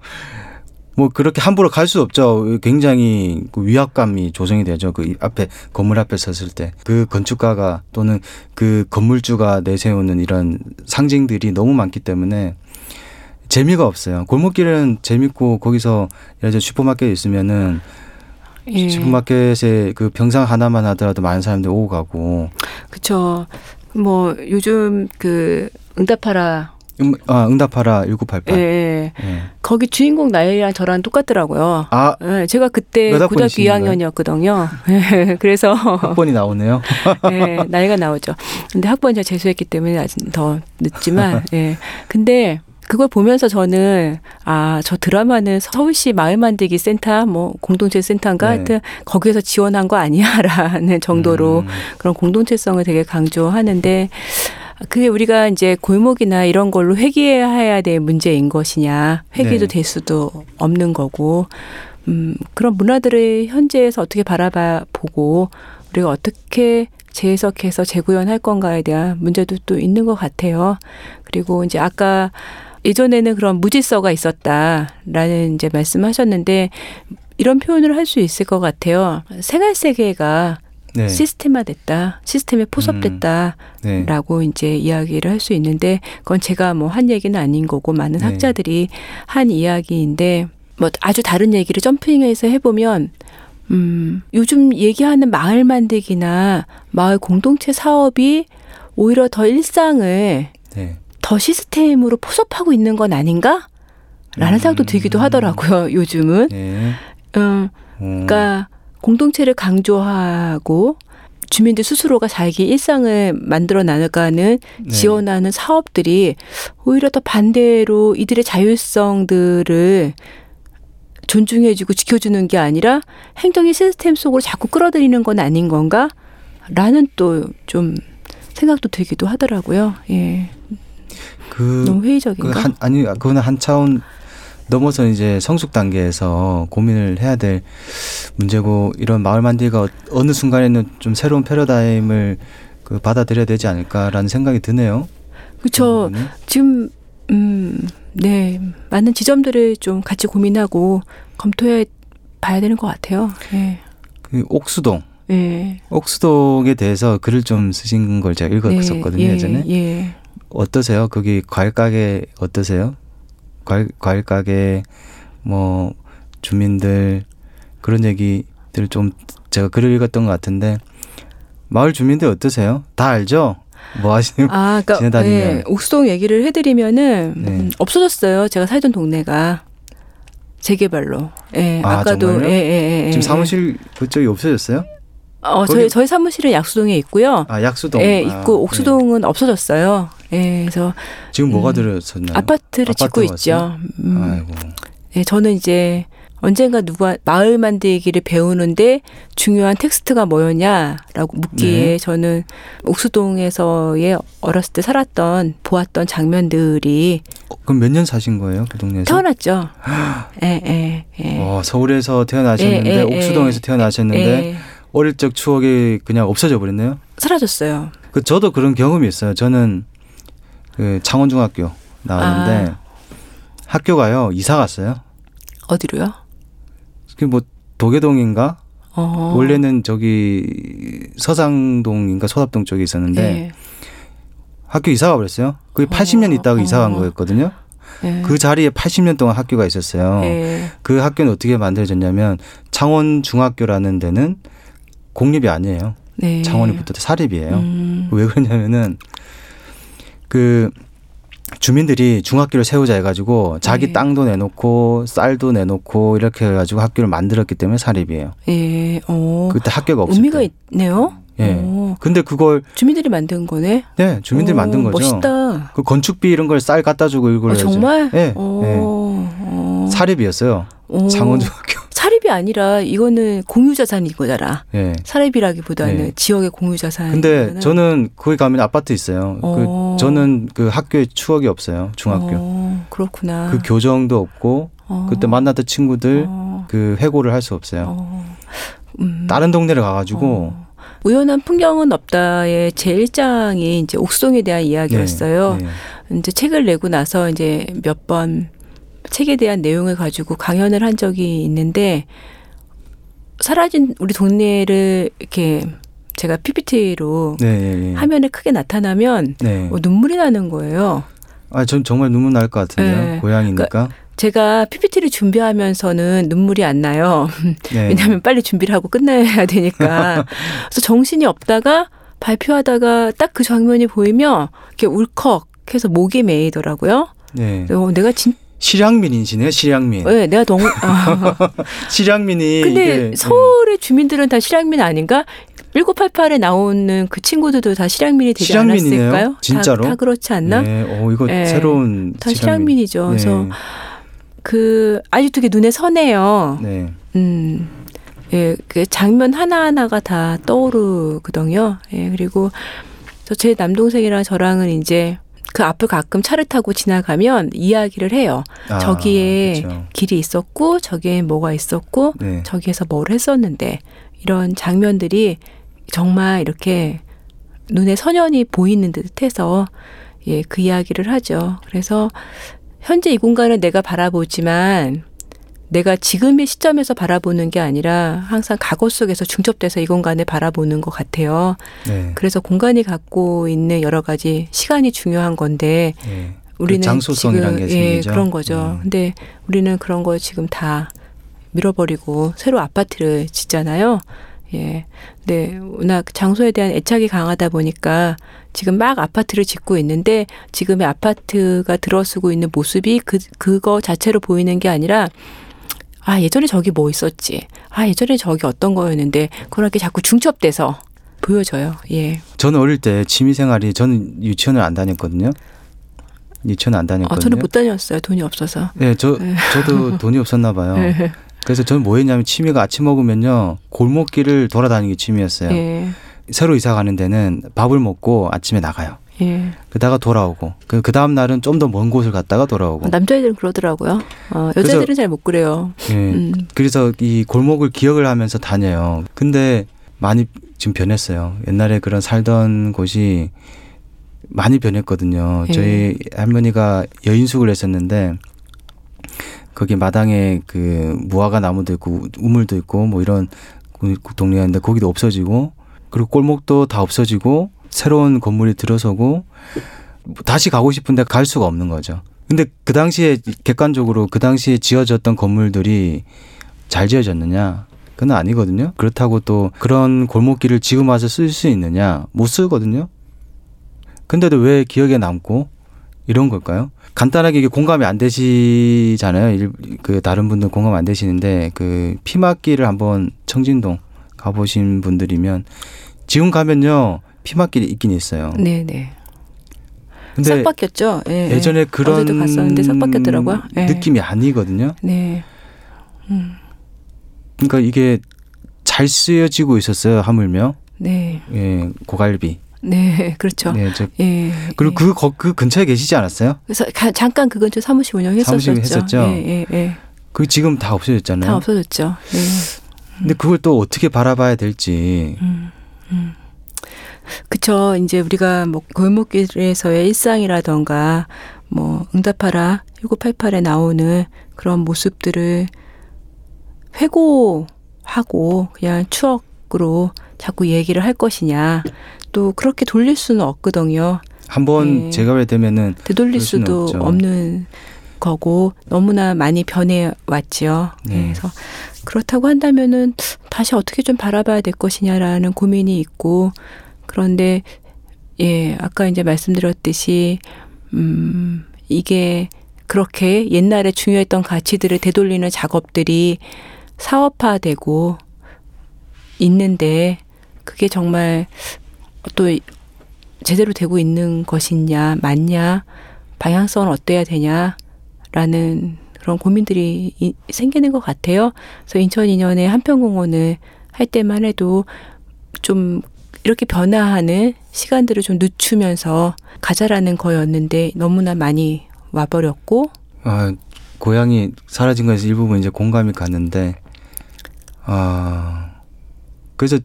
뭐 그렇게 함부로 갈 수 없죠. 굉장히 그 위압감이 조성이 되죠. 그 앞에 건물 앞에 섰을 때 그 건축가가 또는 그 건물주가 내세우는 이런 상징들이 너무 많기 때문에 재미가 없어요. 골목길은 재밌고 거기서 예를 들어 슈퍼마켓 있으면은 예. 지금마켓에 그 병상 하나만 하더라도 많은 사람들이 오고 가고 그쵸. 뭐 요즘 그 응답하라 음, 아, 응답하라 1988. 예, 예. 예. 거기 주인공 나이랑 저랑 똑같더라고요. 아, 예, 제가 그때 몇 고등학교 학번이신 거예요? 2학년이었거든요. 예, 그래서 학번이 나오네요. 예, 나이가 나오죠. 근데 학번 제가 재수했기 때문에 아직 더 늦지만, 예. 근데 그걸 보면서 저는 아, 저 드라마는 서울시 마을 만들기 센터, 뭐 공동체 센터인가 네. 하여튼 거기에서 지원한 거 아니야라는 정도로 음, 그런 공동체성을 되게 강조하는데 그게 우리가 이제 골목이나 이런 걸로 회귀해야 될 문제인 것이냐 회귀도 네. 될 수도 없는 거고 음, 그런 문화들을 현재에서 어떻게 바라봐 보고 우리가 어떻게 재해석해서 재구현할 건가에 대한 문제도 또 있는 것 같아요. 그리고 이제 아까 예전에는 그런 무질서가 있었다라는 이제 말씀하셨는데 이런 표현을 할 수 있을 것 같아요. 생활 세계가 네. 시스템화됐다, 시스템에 포섭됐다. 네. 라고 이제 이야기를 할 수 있는데 그건 제가 뭐 한 얘기는 아닌 거고 많은 네. 학자들이 한 이야기인데 뭐 아주 다른 얘기를 점핑해서 해보면 음 요즘 얘기하는 마을 만들기나 마을 공동체 사업이 오히려 더 일상을 네. 더 시스템으로 포섭하고 있는 건 아닌가? 라는 음. 생각도 들기도 하더라고요, 요즘은. 네. 음, 음, 그러니까 공동체를 강조하고 주민들 스스로가 자기 일상을 만들어 나가는 네. 지원하는 사업들이 오히려 더 반대로 이들의 자율성들을 존중해주고 지켜주는 게 아니라 행정의 시스템 속으로 자꾸 끌어들이는 건 아닌 건가? 라는 또 좀 생각도 들기도 하더라고요. 예. 그, 너무 그 회의적인가? 한, 아니, 그거는 한 차원 넘어서 이제 성숙 단계에서 고민을 해야 될 문제고 이런 마을 만들기가 어- 어느 순간에는 좀 새로운 패러다임을 그 받아들여야 되지 않을까라는 생각이 드네요. 그렇죠. 지금 음, 네 많은 지점들을 좀 같이 고민하고 검토해 봐야 되는 것 같아요. 예, 그 옥수동, 예. 옥수동에 대해서 글을 좀 쓰신 걸 제가 읽었었거든요 예, 예전에. 예. 어떠세요? 거기 과일 가게 어떠세요? 과일 과일 가게 뭐 주민들 그런 얘기들 좀 제가 글을 읽었던 것 같은데 마을 주민들 어떠세요? 다 알죠? 뭐 하시는? 아, 그러니까 지나다니면. 예, 옥수동 얘기를 해드리면은 네. 음, 없어졌어요. 제가 살던 동네가 재개발로. 예, 아, 정말요? 예, 예, 예, 지금 예. 사무실 그쪽이 없어졌어요? 어, 저희 저희 사무실은 약수동에 있고요. 아 약수동. 예, 아, 있고 옥수동은 없어졌어요. 예, 그래서 네. 지금 뭐가 음, 들어섰나요? 아파트를 짓고 있죠. 음. 아이고. 네, 저는 이제 언젠가 누가 마을 만들기를 배우는데 중요한 텍스트가 뭐였냐라고 묻기에 네. 저는 옥수동에서의 어렸을 때 살았던 보았던 장면들이 어, 그럼 몇 년 사신 거예요 그 동네에서? 태어났죠. 예, 예, 예. 와 서울에서 태어나셨는데 예, 예, 옥수동에서 예. 태어나셨는데 예, 어릴 적 추억이 그냥 없어져 버렸네요. 사라졌어요. 그 저도 그런 경험이 있어요. 저는 그 창원중학교 나왔는데 아. 학교가요 이사 갔어요. 어디로요? 그뭐 도계동인가 어. 원래는 저기 서상동인가 소답동 쪽에 있었는데 예, 학교 이사가 버렸어요. 거기 80년 있다가 어. 이사 간 거였거든요. 예. 그 자리에 80년 동안 학교가 있었어요. 예. 그 학교는 어떻게 만들어졌냐면 창원 중학교라는 데는 공립이 아니에요. 네. 창원이 붙어 사립이에요. 음. 왜 그러냐면은 그 주민들이 중학교를 세우자 해가지고 자기 네. 땅도 내놓고 쌀도 내놓고 이렇게 해가지고 학교를 만들었기 때문에 사립이에요. 예. 어. 그때 학교가 없을 의미가 때. 있네요. 예. 어. 근데 그걸 주민들이 만든 거네. 네 주민들이 어, 만든 거죠. 멋있다. 그 건축비 이런 걸 쌀 갖다 주고 이걸 어. 정말? 예. 어, 예. 어. 사립이었어요. 어. 창원중학교. 사립이 아니라 이거는 공유 자산인 거잖아. 예. 사립이라기보다는 네. 지역의 공유 자산. 근데 저는 거기 가면 아파트 있어요. 어. 그 저는 그 학교에 추억이 없어요. 중학교. 어, 그렇구나. 그 교정도 없고 어. 그때 만났던 친구들 어. 그 회고를 할 수 없어요. 어. 음. 다른 동네를 가가지고 어. 우연한 풍경은 없다의 제 1장이 이제 옥송에 대한 이야기였어요. 네, 네. 이제 책을 내고 나서 이제 몇 번 책에 대한 내용을 가지고 강연을 한 적이 있는데 사라진 우리 동네를 이렇게 제가 PPT로 네, 네, 네. 화면에 크게 나타나면 네. 어, 눈물이 나는 거예요. 아, 전 정말 눈물 날 것 같은데요. 네. 고향이니까. 제가 PPT를 준비하면서는 눈물이 안 나요. 네. 왜냐하면 빨리 준비를 하고 끝내야 되니까. 그래서 정신이 없다가 발표하다가 딱 그 장면이 보이면 이렇게 울컥해서 목이 메이더라고요. 네. 어, 내가 진, 실향민이시네요, 실향민. 네, 내가. 아. 실향민이 근데 이게, 네. 서울의 주민들은 다 실향민 아닌가? 1988에 나오는 그 친구들도 다 실향민이 되지 실향민이네요? 않았을까요? 진짜로? 다, 다 그렇지 않나? 네. 어, 이거 네. 새로운 다 실향민 이죠. 그래서 네. 그 아직도 그게 눈에 선해요. 네. 음, 예, 그 장면 하나하나가 다 떠오르거든요. 예, 그리고 저 제 남동생이랑 저랑은 이제 그 앞을 가끔 차를 타고 지나가면 이야기를 해요. 아, 저기에 그렇죠. 길이 있었고, 저기에 뭐가 있었고, 네. 저기에서 뭘 했었는데, 이런 장면들이 정말 이렇게 눈에 선연히 보이는 듯 해서, 예, 그 이야기를 하죠. 그래서 현재 이 공간을 내가 바라보지만, 내가 지금의 시점에서 바라보는 게 아니라 항상 과거 속에서 중첩돼서 이 공간을 바라보는 것 같아요. 네. 그래서 공간이 갖고 있는 여러 가지 시간이 중요한 건데 네. 우리는 그 지금 게 예. 그런 거죠. 네. 근데 우리는 그런 거 지금 다 밀어버리고 새로 아파트를 짓잖아요. 예. 근데 워낙 장소에 대한 애착이 강하다 보니까 지금 막 아파트를 짓고 있는데 지금의 아파트가 들어서고 있는 모습이 그 그거 자체로 보이는 게 아니라 아 예전에 저기 뭐 있었지. 아 예전에 저기 어떤 거였는데 그렇게 자꾸 중첩돼서 보여져요. 예. 저는 어릴 때 취미 생활이 저는 유치원을 안 다녔거든요. 유치원 안 다녔거든요. 아, 저는 못 다녔어요. 돈이 없어서. 네, 저 네. 저도 돈이 없었나 봐요. 예. 그래서 저는 뭐 했냐면 취미가 아침 먹으면요. 골목길을 돌아다니는 게 취미였어요. 예. 새로 이사 가는 데는 밥을 먹고 아침에 나가요. 예. 그다가 돌아오고 그, 그 다음 날은 좀 더 먼 곳을 갔다가 돌아오고. 남자애들은 그러더라고요. 어, 여자애들은 잘 못 그래요. 예. 음. 그래서 이 골목을 기억을 하면서 다녀요. 근데 많이 지금 변했어요. 옛날에 그런 살던 곳이 많이 변했거든요. 예. 저희 할머니가 여인숙을 했었는데 거기 마당에 그 무화과 나무도 있고 우물도 있고 뭐 이런 동네였는데 거기도 없어지고 그리고 골목도 다 없어지고 새로운 건물이 들어서고 다시 가고 싶은데 갈 수가 없는 거죠. 근데 그 당시에 객관적으로 그 당시에 지어졌던 건물들이 잘 지어졌느냐? 그건 아니거든요. 그렇다고 또 그런 골목길을 지금 와서 쓸 수 있느냐? 못 쓰거든요. 근데도 왜 기억에 남고 이런 걸까요? 간단하게 이게 공감이 안 되시잖아요. 일- 그 다른 분들 공감 안 되시는데 그 피막길을 한번 청진동 가보신 분들이면 지금 가면요 피막길이 있긴 있어요. 네, 네. 근데 싹 바뀌었죠. 예, 예. 예전에 그런 어제도 갔었는데 싹 바뀌었더라고요. 예. 느낌이 아니거든요. 네. 음. 그러니까 이게 잘 쓰여지고 있었어요 하물며 네. 예 고갈비. 네. 그렇죠. 예, 저 예. 그리고 예. 그, 거, 그 근처에 계시지 않았어요? 그래서 가- 잠깐 그 근처 사무실 운영했었었죠. 사무실 했었죠? 예, 예, 예. 그 지금 다 없어졌잖아요. 다 없어졌죠. 네. 근데 그걸 또 어떻게 바라봐야 될지. 음, 음. 그쵸. 이제 우리가 뭐 골목길에서의 일상이라던가 뭐 응답하라 1988에 나오는 그런 모습들을 회고하고 그냥 추억으로 자꾸 얘기를 할 것이냐. 또 그렇게 돌릴 수는 없거든요. 한번 네. 제가 왜 되면은 되돌릴 수도 없죠. 없는 거고 너무나 많이 변해 왔지요. 네. 그래서 그렇다고 한다면은 다시 어떻게 좀 바라봐야 될 것이냐라는 고민이 있고 그런데 예 아까 이제 말씀드렸듯이 음 이게 그렇게 옛날에 중요했던 가치들을 되돌리는 작업들이 사업화되고 있는데 그게 정말 또 제대로 되고 있는 것이냐 맞냐 방향성은 어때야 되냐라는 그런 고민들이 이- 생기는 것 같아요. 그래서 인천 인연의 한평공원을 할 때만 해도 좀 이렇게 변화하는 시간들을 좀 늦추면서 가자라는 거였는데 너무나 많이 와버렸고 아, 고향이 사라진 거에서 일부분 이제 공감이 갔는데 아 그래서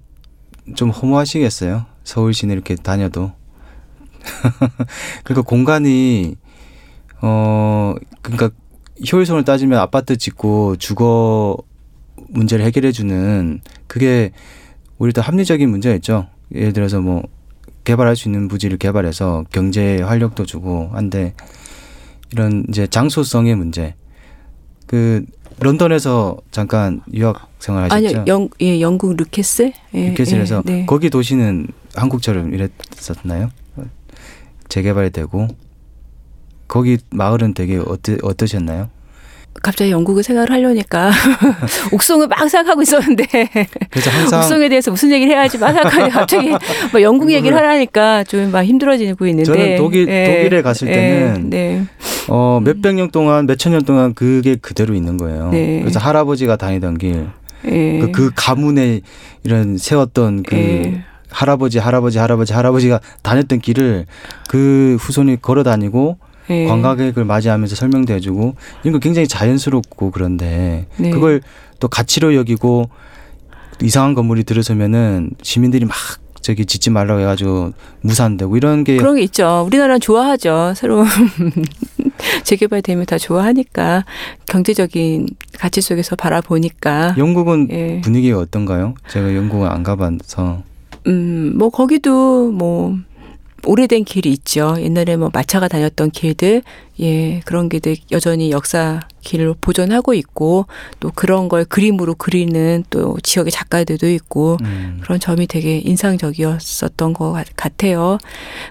좀 허무하시겠어요. 서울 시내 이렇게 다녀도. 그러니까 공간이 어 그러니까 효율성을 따지면 아파트 짓고 주거 문제를 해결해 주는 그게 우리 도 합리적인 문제였죠. 예를 들어서 뭐 개발할 수 있는 부지를 개발해서 경제 활력도 주고 한데 이런 이제 장소성의 문제 그 런던에서 잠깐 유학 생활하셨죠? 아니요, 영, 예, 영국 루케스? 예, 뉴캐슬에서 예, 네. 거기 도시는 한국처럼 이랬었나요? 재개발이 되고 거기 마을은 되게 어떠, 어떠셨나요? 갑자기 영국을 생각을 하려니까 옥송을 막 생각하고 있었는데 그래서 항상 옥송에 대해서 무슨 얘기를 해야지 막 생각하니 갑자기 막 영국 얘기를 하라니까 좀 막 힘들어지고 있는데 저는 독일- 독일에 갔을 때는 네. 어, 몇백 년 동안 몇천 년 동안 그게 그대로 있는 거예요. 네. 그래서 할아버지가 다니던 길, 예. 그, 그 가문에 이런 세웠던 그 예. 할아버지, 할아버지, 할아버지, 할아버지가 다녔던 길을 그 후손이 걸어 다니고 예. 관광객을 맞이하면서 설명도 해주고 이런 거 굉장히 자연스럽고 그런데 네. 그걸 또 가치로 여기고 이상한 건물이 들어서면은 시민들이 막 저기 짓지 말라고 해가지고 무산되고 이런 게 그런 게 있죠. 우리나라는 좋아하죠. 새로운 재개발되면 다 좋아하니까 경제적인 가치 속에서 바라보니까 영국은 예. 분위기가 어떤가요? 제가 영국은 안 가봐서 음, 뭐 거기도 뭐 오래된 길이 있죠. 옛날에 뭐 마차가 다녔던 길들, 예, 그런 길들 여전히 역사 길을 보존하고 있고 또 그런 걸 그림으로 그리는 또 지역의 작가들도 있고 음. 그런 점이 되게 인상적이었었던 것 같- 같아요.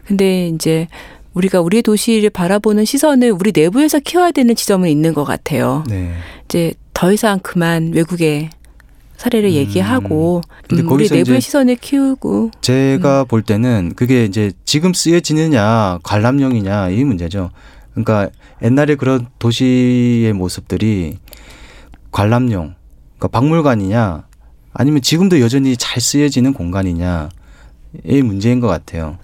근데 이제 우리가 우리 도시를 바라보는 시선을 우리 내부에서 키워야 되는 지점은 있는 것 같아요. 네. 이제 더 이상 그만 외국의 사례를 음. 얘기하고 음, 우리 거기서 내부의 시선을 키우고 제가 음. 볼 때는 그게 이제 지금 쓰여지느냐 관람용이냐 이 문제죠. 그러니까 옛날에 그런 도시의 모습들이 관람용, 그러니까 박물관이냐 아니면 지금도 여전히 잘 쓰여지는 공간이냐 이 문제인 것 같아요.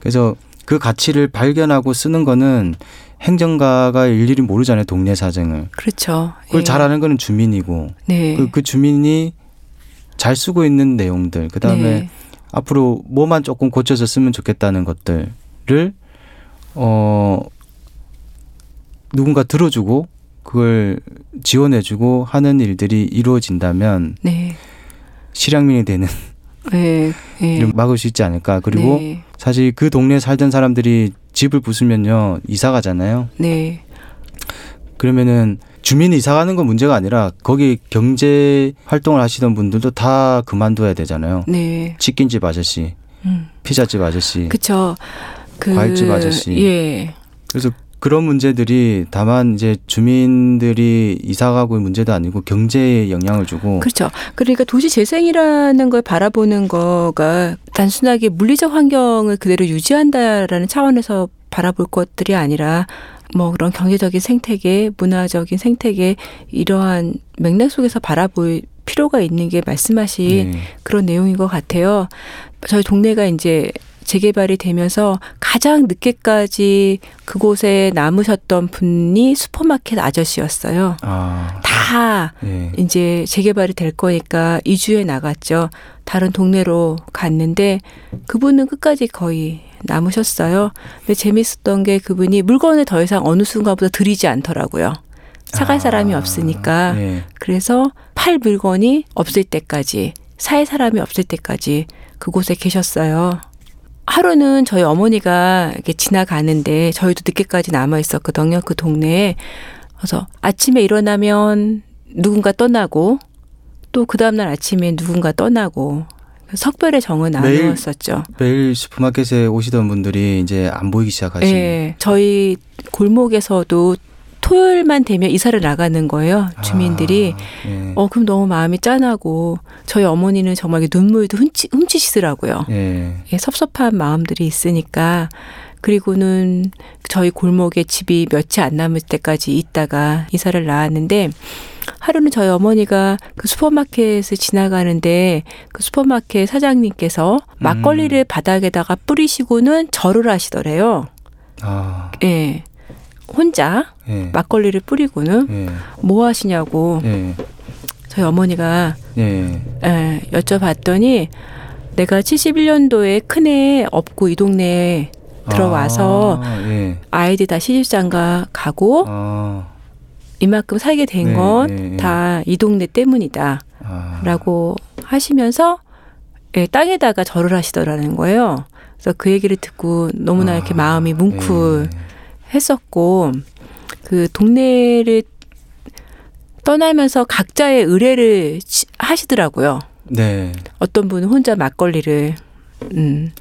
그래서 그 가치를 발견하고 쓰는 거는 행정가가 일일이 모르잖아요 동네 사정을. 그렇죠. 그걸 예. 잘 아는 거는 주민이고 네. 그, 그 주민이 잘 쓰고 있는 내용들 그 다음에 네. 앞으로 뭐만 조금 고쳐서 쓰면 좋겠다는 것들을 어 누군가 들어주고 그걸 지원해주고 하는 일들이 이루어진다면 네. 실향민이 되는 네. 네. 막을 수 있지 않을까 그리고 네. 사실 그 동네에 살던 사람들이 집을 부수면요 이사 가잖아요 네. 그러면은 주민이 이사 가는 건 문제가 아니라 거기 경제 활동을 하시던 분들도 다 그만둬야 되잖아요 네. 치킨집 아저씨 음. 피자집 아저씨 그쵸. 그 과일집 아저씨. 예. 그래서 그런 문제들이 다만 이제 주민들이 이사 가고 문제도 아니고 경제에 영향을 주고 그렇죠. 그러니까 도시 재생이라는 걸 바라보는 거가 단순하게 물리적 환경을 그대로 유지한다라는 차원에서 바라볼 것들이 아니라 뭐 그런 경제적인 생태계, 문화적인 생태계 이러한 맥락 속에서 바라볼 필요가 있는 게 말씀하신 네. 그런 내용인 것 같아요. 저희 동네가 이제 재개발이 되면서 가장 늦게까지 그곳에 남으셨던 분이 슈퍼마켓 아저씨였어요. 아, 다 예. 이제 재개발이 될 거니까 이주해 나갔죠. 다른 동네로 갔는데 그분은 끝까지 거의 남으셨어요. 근데 재밌었던 게 그분이 물건을 더 이상 어느 순간보다 들이지 않더라고요. 사갈 아, 사람이 없으니까. 예. 그래서 팔 물건이 없을 때까지, 살 사람이 없을 때까지 그곳에 계셨어요. 하루는 저희 어머니가 이렇게 지나가는데 저희도 늦게까지 남아 있었거든요. 그 동네에. 그래서 아침에 일어나면 누군가 떠나고 또 그 다음날 아침에 누군가 떠나고 석별의 정은 매일 나누었었죠. 매일 슈퍼마켓에 오시던 분들이 이제 안 보이기 시작하신 예. 저희 골목에서도 토요일만 되면 이사를 나가는 거예요. 주민들이. 아, 예. 어, 그럼 너무 마음이 짠하고 저희 어머니는 정말 눈물도 훔치, 훔치시더라고요. 예. 예, 섭섭한 마음들이 있으니까. 그리고는 저희 골목에 집이 며칠 안 남을 때까지 있다가 이사를 나왔는데 하루는 저희 어머니가 그 슈퍼마켓을 지나가는데 그 슈퍼마켓 사장님께서 막걸리를 바닥에다가 뿌리시고는 절을 하시더래요. 아, 예. 혼자 예. 막걸리를 뿌리고는 예. 뭐 하시냐고 예. 저희 어머니가 예. 예, 여쭤봤더니 내가 71년도에 큰애 업고 이 동네에 들어와서 아, 예. 아이들 다 시집장가 가고 아, 이만큼 살게 된 네, 건 네, 네. 다이 동네 때문이다 아. 라고 하시면서 예, 땅에다가 절을 하시더라는 거예요. 그래서 그 얘기를 듣고 너무나 이렇게 아, 마음이 뭉클 예. 했었고 그 동네를 떠나면서 각자의 의뢰를 치- 하시더라고요. 네. 어떤 분은 혼자 막걸리를 음,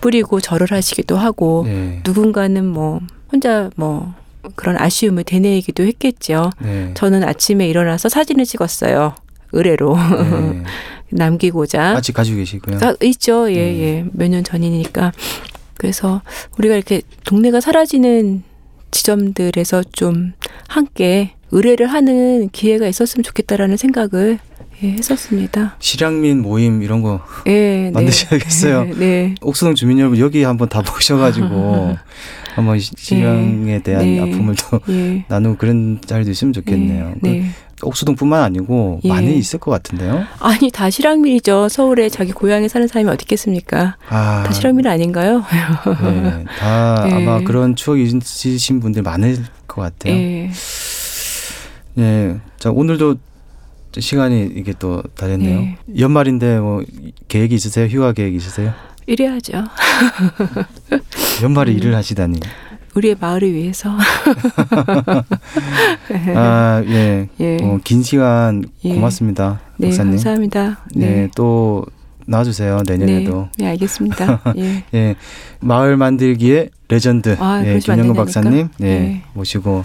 뿌리고 절을 하시기도 하고 네. 누군가는 뭐 혼자 뭐 그런 아쉬움을 되뇌이기도 했겠죠. 네. 저는 아침에 일어나서 사진을 찍었어요. 의뢰로 네. 남기고자. 아직 가지고 계시고요. 아, 있죠. 예, 네. 예. 몇 년 전이니까. 그래서 우리가 이렇게 동네가 사라지는 지점들에서 좀 함께 의뢰를 하는 기회가 있었으면 좋겠다라는 생각을 예, 했었습니다. 실향민 모임 이런 거 예, 만드셔야겠어요. 네. 네. 옥수동 주민 여러분 여기 한번 다 모셔가지고 한번 시- 실향에 대한 네. 아픔을 또 예. 나누고 그런 자리도 있으면 좋겠네요. 네. 네. 그 옥수동뿐만 아니고 예. 많이 있을 것 같은데요. 아니 다 실향민이죠. 서울에 자기 고향에 사는 사람이 어디 있겠습니까? 아, 다 실향민 아닌가요? 네, 다 예. 아마 그런 추억이 있으신 분들 많을 것 같아요. 예. 네. 자, 오늘도 시간이 이게 또 다 됐네요. 예. 연말인데 뭐 계획이 있으세요? 휴가 계획 있으세요? 이래야죠. 연말에 음. 일을 하시다니. 우리의 마을을 위해서. 아, 예. 예. 어, 긴 시간 예. 고맙습니다. 네, 목사님. 감사합니다. 네. 또 나와주세요. 내년에도. 네, 네, 알겠습니다. 예. 예. 마을 만들기의 레전드. 아, 예, 김영근. 박사님. 예. 네. 모시고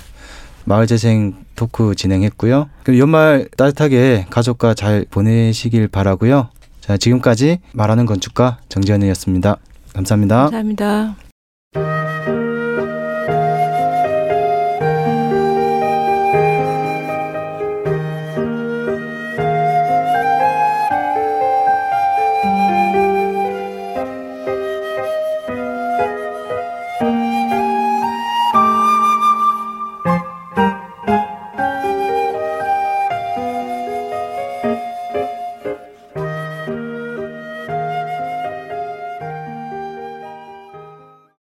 마을 재생 토크 진행했고요. 그럼 연말 따뜻하게 가족과 잘 보내시길 바라고요. 자, 지금까지 말하는 건축가 정지현이었습니다. 감사합니다. 감사합니다.